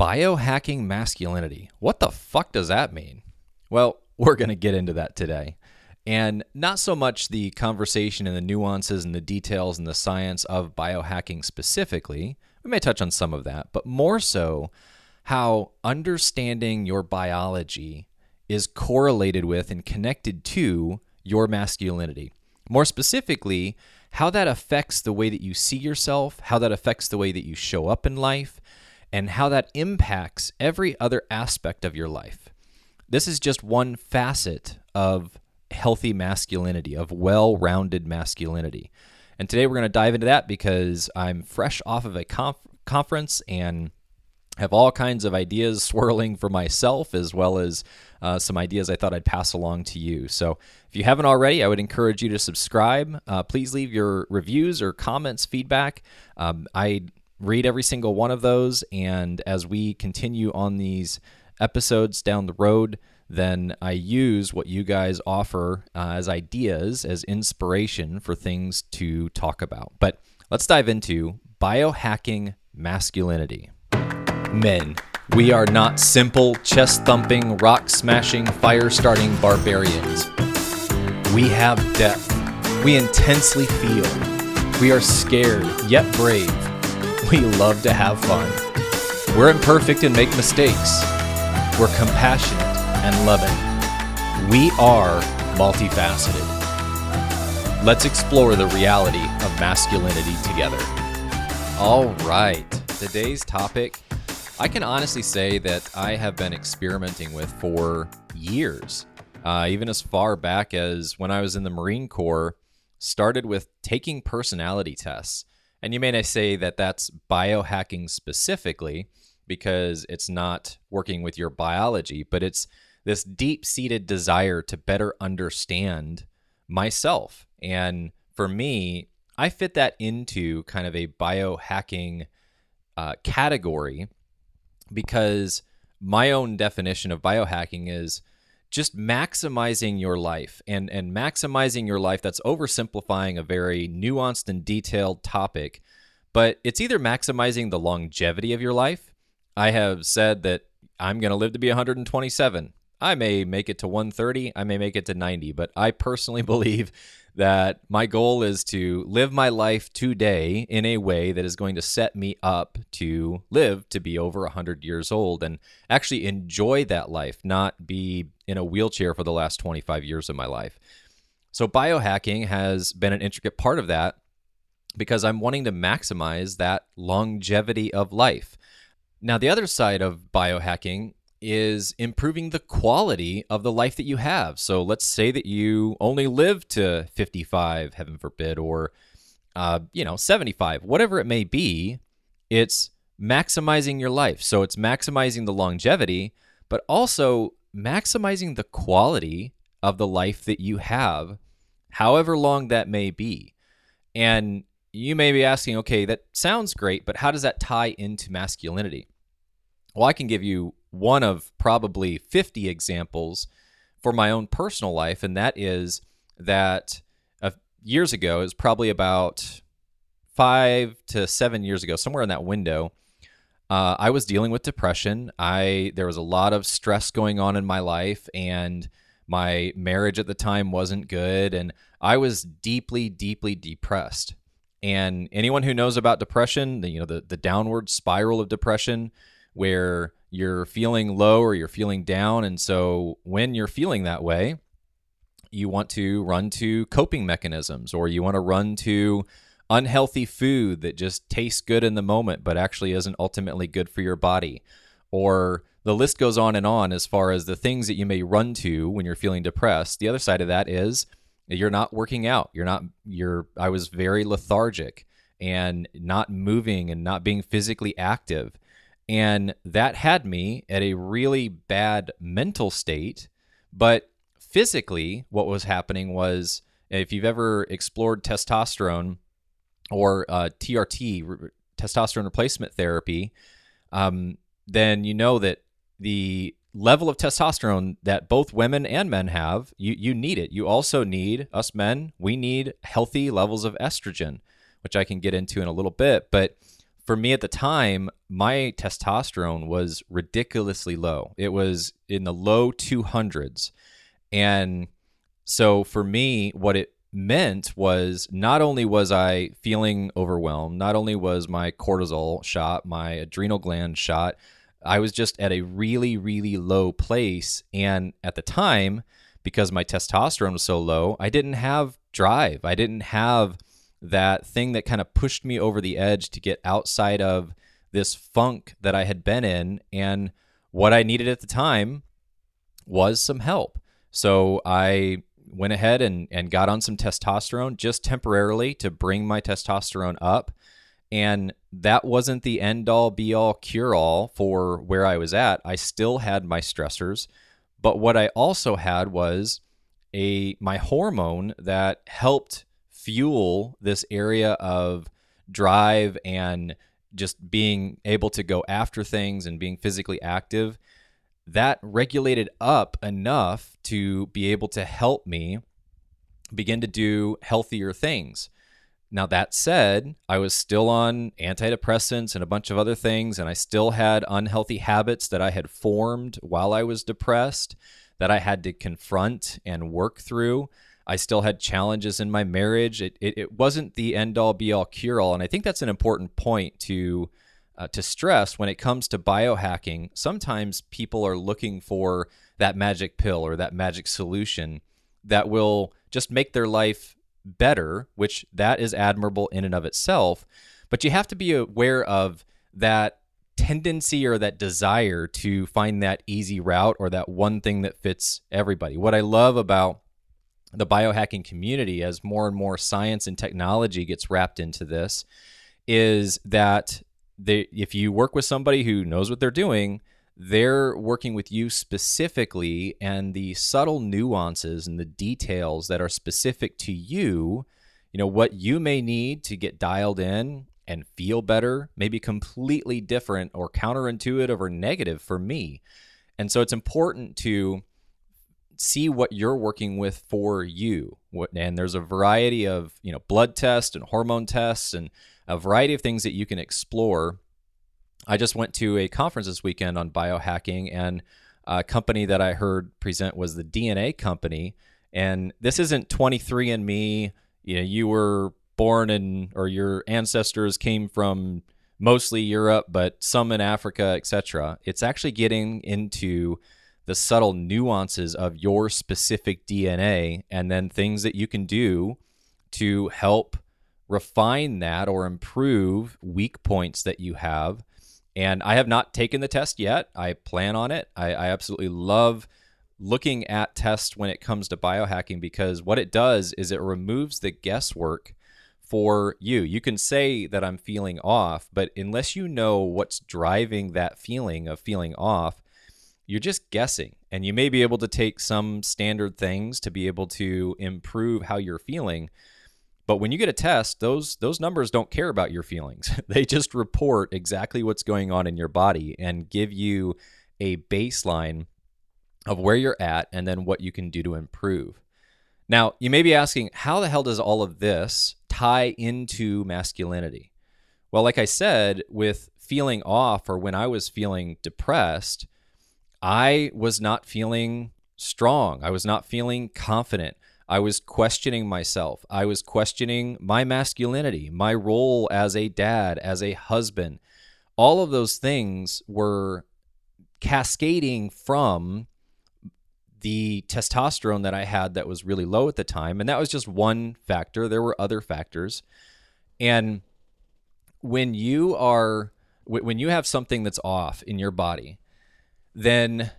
Biohacking masculinity. What the fuck does that mean? Well, we're going to get into that today. And not so much the conversation and the nuances and the details and the science of biohacking specifically. We may touch on some of that, but more so how understanding your biology is correlated with and connected to your masculinity. More specifically, how that affects the way that you see yourself, how that affects the way that you show up in life, and how that impacts every other aspect of your life. This is just one facet of healthy masculinity, of well rounded masculinity. And today we're going to dive into that because I'm fresh off of a conf- conference and have all kinds of ideas swirling for myself as well as uh, some ideas I thought I'd pass along to you. So if you haven't already, I would encourage you to subscribe. Uh, please leave your reviews or comments, feedback. Um, I read every single one of those. And as we continue on these episodes down the road, then I use what you guys offer uh, as ideas, as inspiration for things to talk about. But let's dive into biohacking masculinity. Men, we are not simple, chest thumping, rock smashing, fire starting barbarians. We have depth. We intensely feel. We are scared, yet brave. We love to have fun. We're imperfect and make mistakes. We're compassionate and loving. We are multifaceted. Let's explore the reality of masculinity together. All right, today's topic I can honestly say that I have been experimenting with for years, uh, even as far back as when I was in the Marine Corps. Started with taking personality tests. And you may say that that's biohacking specifically because it's not working with your biology, but it's this deep seated desire to better understand myself. And for me, I fit that into kind of a biohacking uh, category because my own definition of biohacking is just maximizing your life and and maximizing your life that's oversimplifying a very nuanced and detailed topic but it's either maximizing the longevity of your life. I have said that i'm going to live to be 127 I may make it to 130, I may make it to 90, but I personally believe that my goal is to live my life today in a way that is going to set me up to live to be over 100 years old and actually enjoy that life, not be in a wheelchair for the last 25 years of my life. So, biohacking has been an intricate part of that because I'm wanting to maximize that longevity of life. Now, the other side of biohacking is improving the quality of the life that you have. So let's say that you only live to 55, heaven forbid, or uh, you know, 75, whatever it may be, it's maximizing your life. So it's maximizing the longevity, but also maximizing the quality of the life that you have, however long that may be. And you may be asking, okay, that sounds great, but how does that tie into masculinity? Well, I can give you one of probably 50 examples for my own personal life, and that is that uh, years ago, it was probably about five to seven years ago, somewhere in that window. Uh, I was dealing with depression. I there was a lot of stress going on in my life, and my marriage at the time wasn't good, and I was deeply, deeply depressed. And anyone who knows about depression, the, you know the the downward spiral of depression, where you're feeling low or you're feeling down. And so when you're feeling that way, you want to run to coping mechanisms or you want to run to unhealthy food that just tastes good in the moment but actually isn't ultimately good for your body. Or the list goes on and on as far as the things that you may run to when you're feeling depressed. The other side of that is you're not working out. You're not you're I was very lethargic and not moving and not being physically active. And that had me at a really bad mental state. But physically, what was happening was if you've ever explored testosterone or uh, TRT, re- testosterone replacement therapy, um, then you know that the level of testosterone that both women and men have, you, you need it. You also need, us men, we need healthy levels of estrogen, which I can get into in a little bit. But for me at the time, my testosterone was ridiculously low. It was in the low 200s. And so for me, what it meant was not only was I feeling overwhelmed, not only was my cortisol shot, my adrenal gland shot, I was just at a really, really low place. And at the time, because my testosterone was so low, I didn't have drive. I didn't have that thing that kind of pushed me over the edge to get outside of this funk that I had been in. And what I needed at the time was some help. So I went ahead and, and got on some testosterone just temporarily to bring my testosterone up. And that wasn't the end all be all cure all for where I was at. I still had my stressors, but what I also had was a my hormone that helped fuel this area of drive and just being able to go after things and being physically active that regulated up enough to be able to help me begin to do healthier things. Now, that said, I was still on antidepressants and a bunch of other things, and I still had unhealthy habits that I had formed while I was depressed that I had to confront and work through. I still had challenges in my marriage. It, it, it wasn't the end all be all cure all. And I think that's an important point to uh, to stress when it comes to biohacking. Sometimes people are looking for that magic pill or that magic solution that will just make their life better, which that is admirable in and of itself. But you have to be aware of that tendency or that desire to find that easy route or that one thing that fits everybody. What I love about the biohacking community as more and more science and technology gets wrapped into this is that they if you work with somebody who knows what they're doing, they're working with you specifically and the subtle nuances and the details that are specific to you, you know, what you may need to get dialed in and feel better may be completely different or counterintuitive or negative for me. And so it's important to see what you're working with for you. And there's a variety of, you know, blood tests and hormone tests and a variety of things that you can explore. I just went to a conference this weekend on biohacking, and a company that I heard present was the DNA company. And this isn't 23andMe. You know, you were born in, or your ancestors came from mostly Europe, but some in Africa, etc. It's actually getting into the subtle nuances of your specific DNA and then things that you can do to help refine that or improve weak points that you have. And I have not taken the test yet. I plan on it. I, I absolutely love looking at tests when it comes to biohacking because what it does is it removes the guesswork for you. You can say that I'm feeling off, but unless you know what's driving that feeling of feeling off, you're just guessing. And you may be able to take some standard things to be able to improve how you're feeling. But when you get a test, those those numbers don't care about your feelings. they just report exactly what's going on in your body and give you a baseline of where you're at and then what you can do to improve. Now, you may be asking, how the hell does all of this tie into masculinity? Well, like I said, with feeling off or when I was feeling depressed, I was not feeling strong. I was not feeling confident. I was questioning myself. I was questioning my masculinity, my role as a dad, as a husband. All of those things were cascading from the testosterone that I had that was really low at the time. And that was just one factor. There were other factors. And when you are, when you have something that's off in your body, then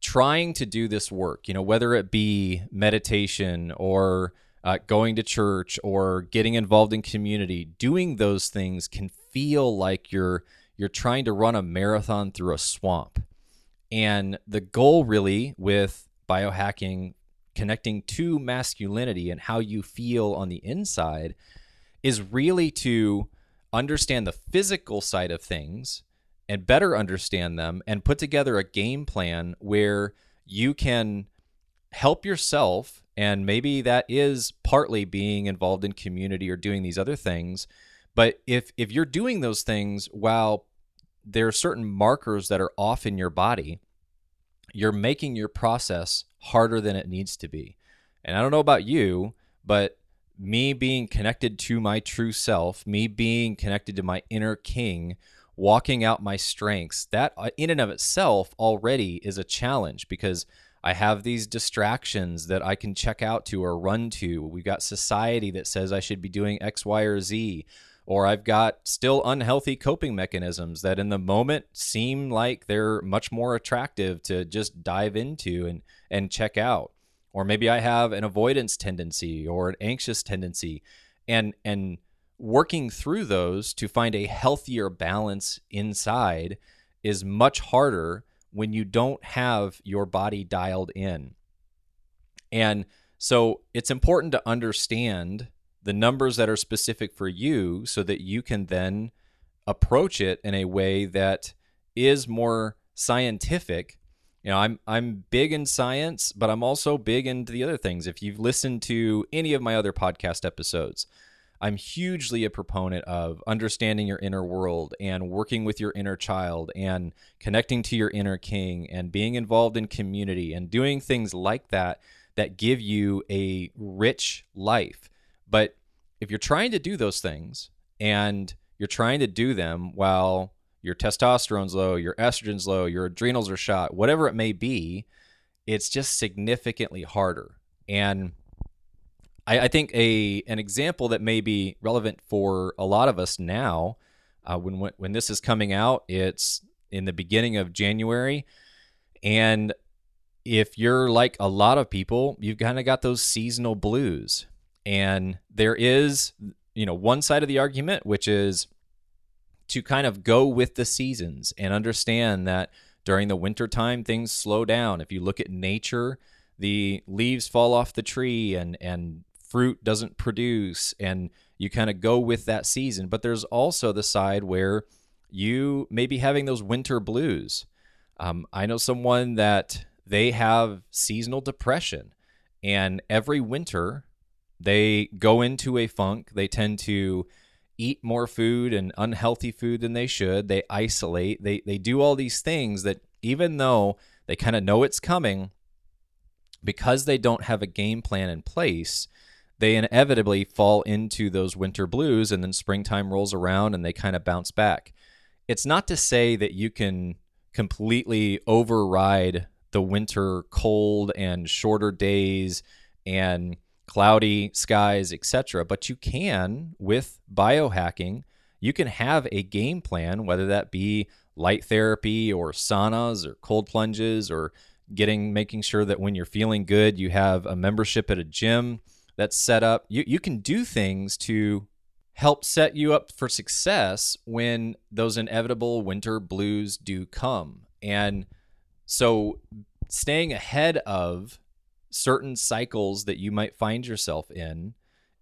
trying to do this work, you know, whether it be meditation or uh, going to church or getting involved in community, doing those things can feel like you're you're trying to run a marathon through a swamp. And the goal really with biohacking connecting to masculinity and how you feel on the inside is really to understand the physical side of things and better understand them and put together a game plan where you can help yourself and maybe that is partly being involved in community or doing these other things But if if you're doing those things while there are certain markers that are off in your body, you're making your process harder than it needs to be. And I don't know about you, but me being connected to my true self, me being connected to my inner king, walking out my strengths, that uh, in and of itself already is a challenge because I have these distractions that I can check out to or run to. We've got society that says I should be doing X, Y, or Z. Or I've got still unhealthy coping mechanisms that in the moment seem like they're much more attractive to just dive into and, and check out. Or maybe I have an avoidance tendency or an anxious tendency. And and working through those to find a healthier balance inside is much harder when you don't have your body dialed in. And so it's important to understand the numbers that are specific for you so that you can then approach it in a way that is more scientific. You know, I'm I'm big in science, but I'm also big into the other things. If you've listened to any of my other podcast episodes, I'm hugely a proponent of understanding your inner world and working with your inner child and connecting to your inner king and being involved in community and doing things like that that give you a rich life. But if you're trying to do those things and you're trying to do them while your testosterone's low, your estrogen's low, your adrenals are shot, whatever it may be, it's just significantly harder. And I, I think a an example that may be relevant for a lot of us now, uh, when when this is coming out, it's in the beginning of January, and if you're like a lot of people, you've kind of got those seasonal blues, and there is you know one side of the argument which is to kind of go with the seasons and understand that during the wintertime things slow down. If you look at nature the leaves fall off the tree and and fruit doesn't produce and you kind of go with that season. But there's also the side where you may be having those winter blues. Um, I know someone that they have seasonal depression, and every winter they go into a funk. They tend to eat more food and unhealthy food than they should. They isolate. They they do all these things that even though they kind of know it's coming, because they don't have a game plan in place, they inevitably fall into those winter blues and then springtime rolls around and they kind of bounce back. It's not to say that you can completely override the winter cold and shorter days and cloudy skies, etc., but you can with biohacking, you can have a game plan whether that be light therapy or saunas or cold plunges or getting making sure that when you're feeling good, you have a membership at a gym that's set up. You you can do things to help set you up for success when those inevitable winter blues do come. And so staying ahead of certain cycles that you might find yourself in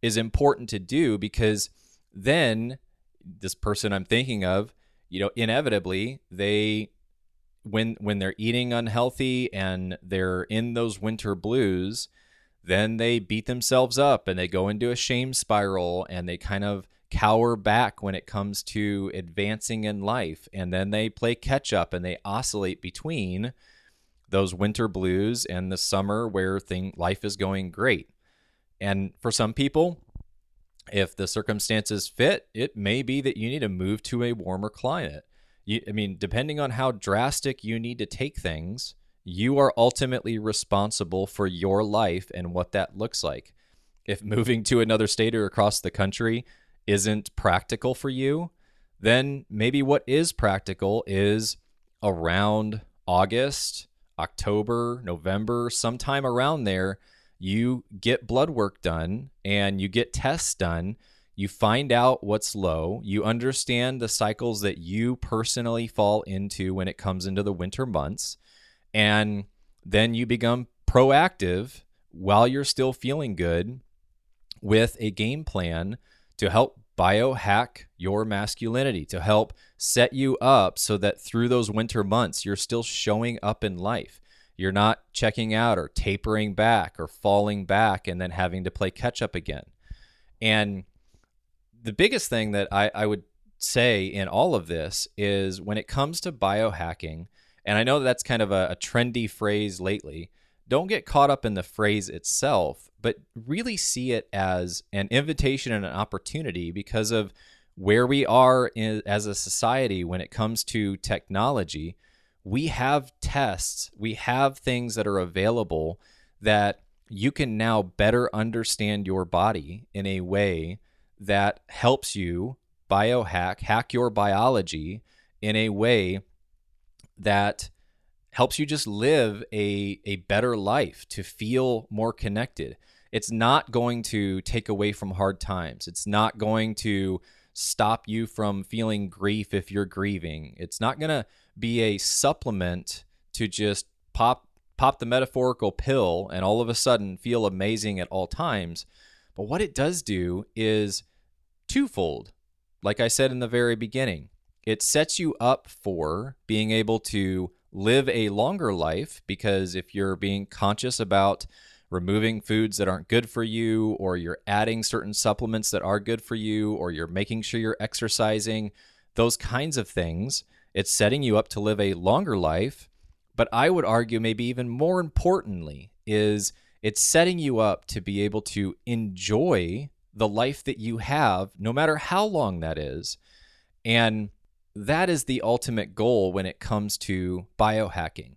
is important to do because then this person I'm thinking of, you know, inevitably they when when they're eating unhealthy and they're in those winter blues, then they beat themselves up and they go into a shame spiral and they kind of cower back when it comes to advancing in life. And then they play catch up and they oscillate between those winter blues and the summer where thing life is going great. And for some people, if the circumstances fit, it may be that you need to move to a warmer climate. You, I mean, depending on how drastic you need to take things, you are ultimately responsible for your life and what that looks like. If moving to another state or across the country isn't practical for you, then maybe what is practical is around August, October, November, sometime around there, you get blood work done and you get tests done. You find out what's low. You understand the cycles that you personally fall into when it comes into the winter months and then you become proactive while you're still feeling good with a game plan to help biohack your masculinity, to help set you up so that through those winter months, you're still showing up in life. You're not checking out or tapering back or falling back and then having to play catch up again. And the biggest thing that I, I would say in all of this is when it comes to biohacking, and I know that's kind of a, a trendy phrase lately, don't get caught up in the phrase itself, but really see it as an invitation and an opportunity because of where we are in, as a society when it comes to technology. We have tests, we have things that are available that you can now better understand your body in a way that helps you biohack, hack your biology in a way that helps you just live a, a better life, to feel more connected. It's not going to take away from hard times. It's not going to stop you from feeling grief if you're grieving. It's not going to be a supplement to just pop pop the metaphorical pill and all of a sudden feel amazing at all times. But what it does do is twofold. Like I said in the very beginning, it sets you up for being able to live a longer life because if you're being conscious about removing foods that aren't good for you, or you're adding certain supplements that are good for you, or you're making sure you're exercising, those kinds of things, it's setting you up to live a longer life. But I would argue, maybe even more importantly, is it's setting you up to be able to enjoy the life that you have, no matter how long that is. And that is the ultimate goal when it comes to biohacking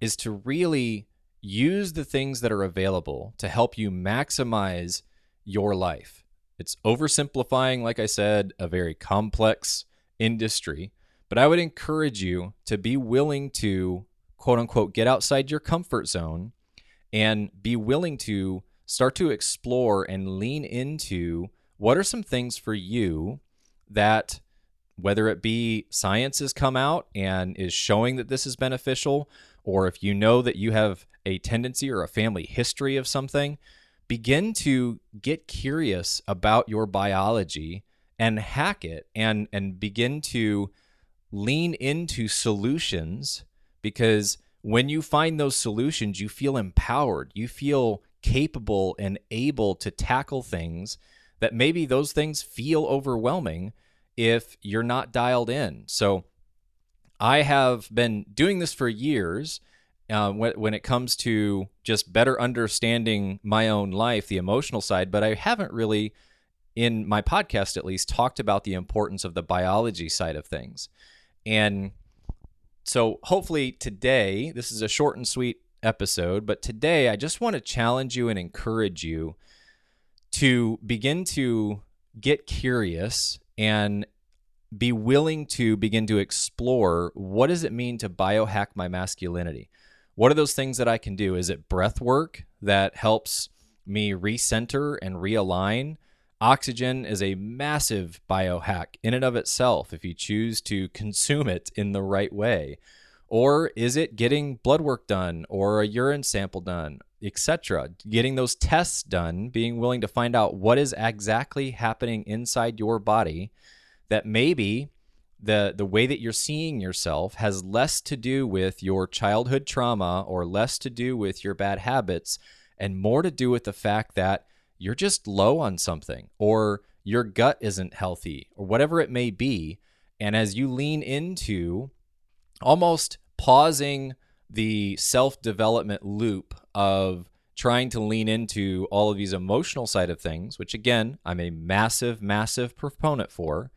is to really use the things that are available to help you maximize your life. It's oversimplifying, like I said, a very complex industry, but I would encourage you to be willing to, quote unquote, get outside your comfort zone and be willing to start to explore and lean into what are some things for you that whether it be science has come out and is showing that this is beneficial or if you know that you have a tendency or a family history of something, begin to get curious about your biology and hack it and and begin to lean into solutions because when you find those solutions you feel empowered. You feel capable and able to tackle things that maybe those things feel overwhelming if you're not dialed in so I have been doing this for years. Uh, when, when it comes to just better understanding my own life, the emotional side, but I haven't really, in my podcast at least, talked about the importance of the biology side of things. And so hopefully today, this is a short and sweet episode, but today I just want to challenge you and encourage you to begin to get curious and be willing to begin to explore what does it mean to biohack my masculinity? What are those things that I can do? Is it breath work that helps me recenter and realign? Oxygen is a massive biohack in and of itself if you choose to consume it in the right way. Or is it getting blood work done or a urine sample done, etc.? Getting those tests done, being willing to find out what is exactly happening inside your body that maybe the the way that you're seeing yourself has less to do with your childhood trauma or less to do with your bad habits and more to do with the fact that you're just low on something or your gut isn't healthy or whatever it may be and as you lean into almost pausing the self-development loop of trying to lean into all of these emotional side of things which again I'm a massive massive proponent for.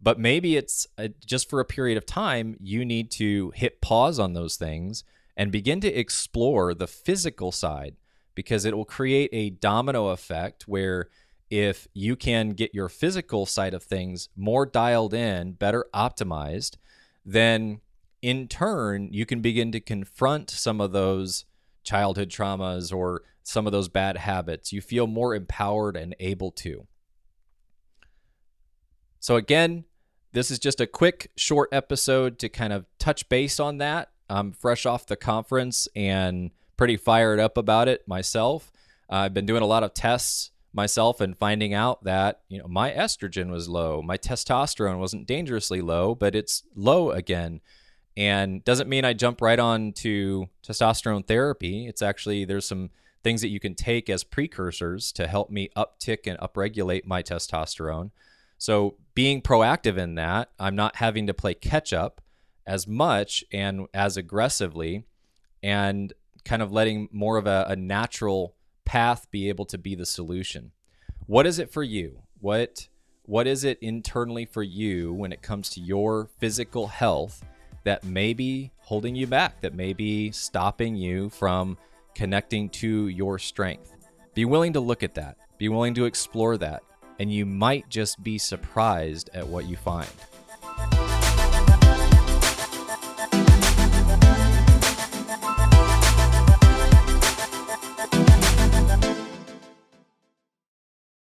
But maybe it's uh, just for a period of time, you need to hit pause on those things and begin to explore the physical side because it will create a domino effect where if you can get your physical side of things more dialed in, better optimized, then in turn, you can begin to confront some of those childhood traumas or some of those bad habits. You feel more empowered and able to. So, again, this is just a quick, short episode to kind of touch base on that. I'm fresh off the conference and pretty fired up about it myself. Uh, I've been doing a lot of tests myself and finding out that you know my estrogen was low, my testosterone wasn't dangerously low, but it's low again. And doesn't mean I jump right on to testosterone therapy. It's actually there's some things that you can take as precursors to help me uptick and upregulate my testosterone. So, being proactive in that, I'm not having to play catch up as much and as aggressively, and kind of letting more of a, a natural path be able to be the solution. What is it for you? What what is it internally for you when it comes to your physical health that may be holding you back, that may be stopping you from connecting to your strength? Be willing to look at that. Be willing to explore that. And you might just be surprised at what you find.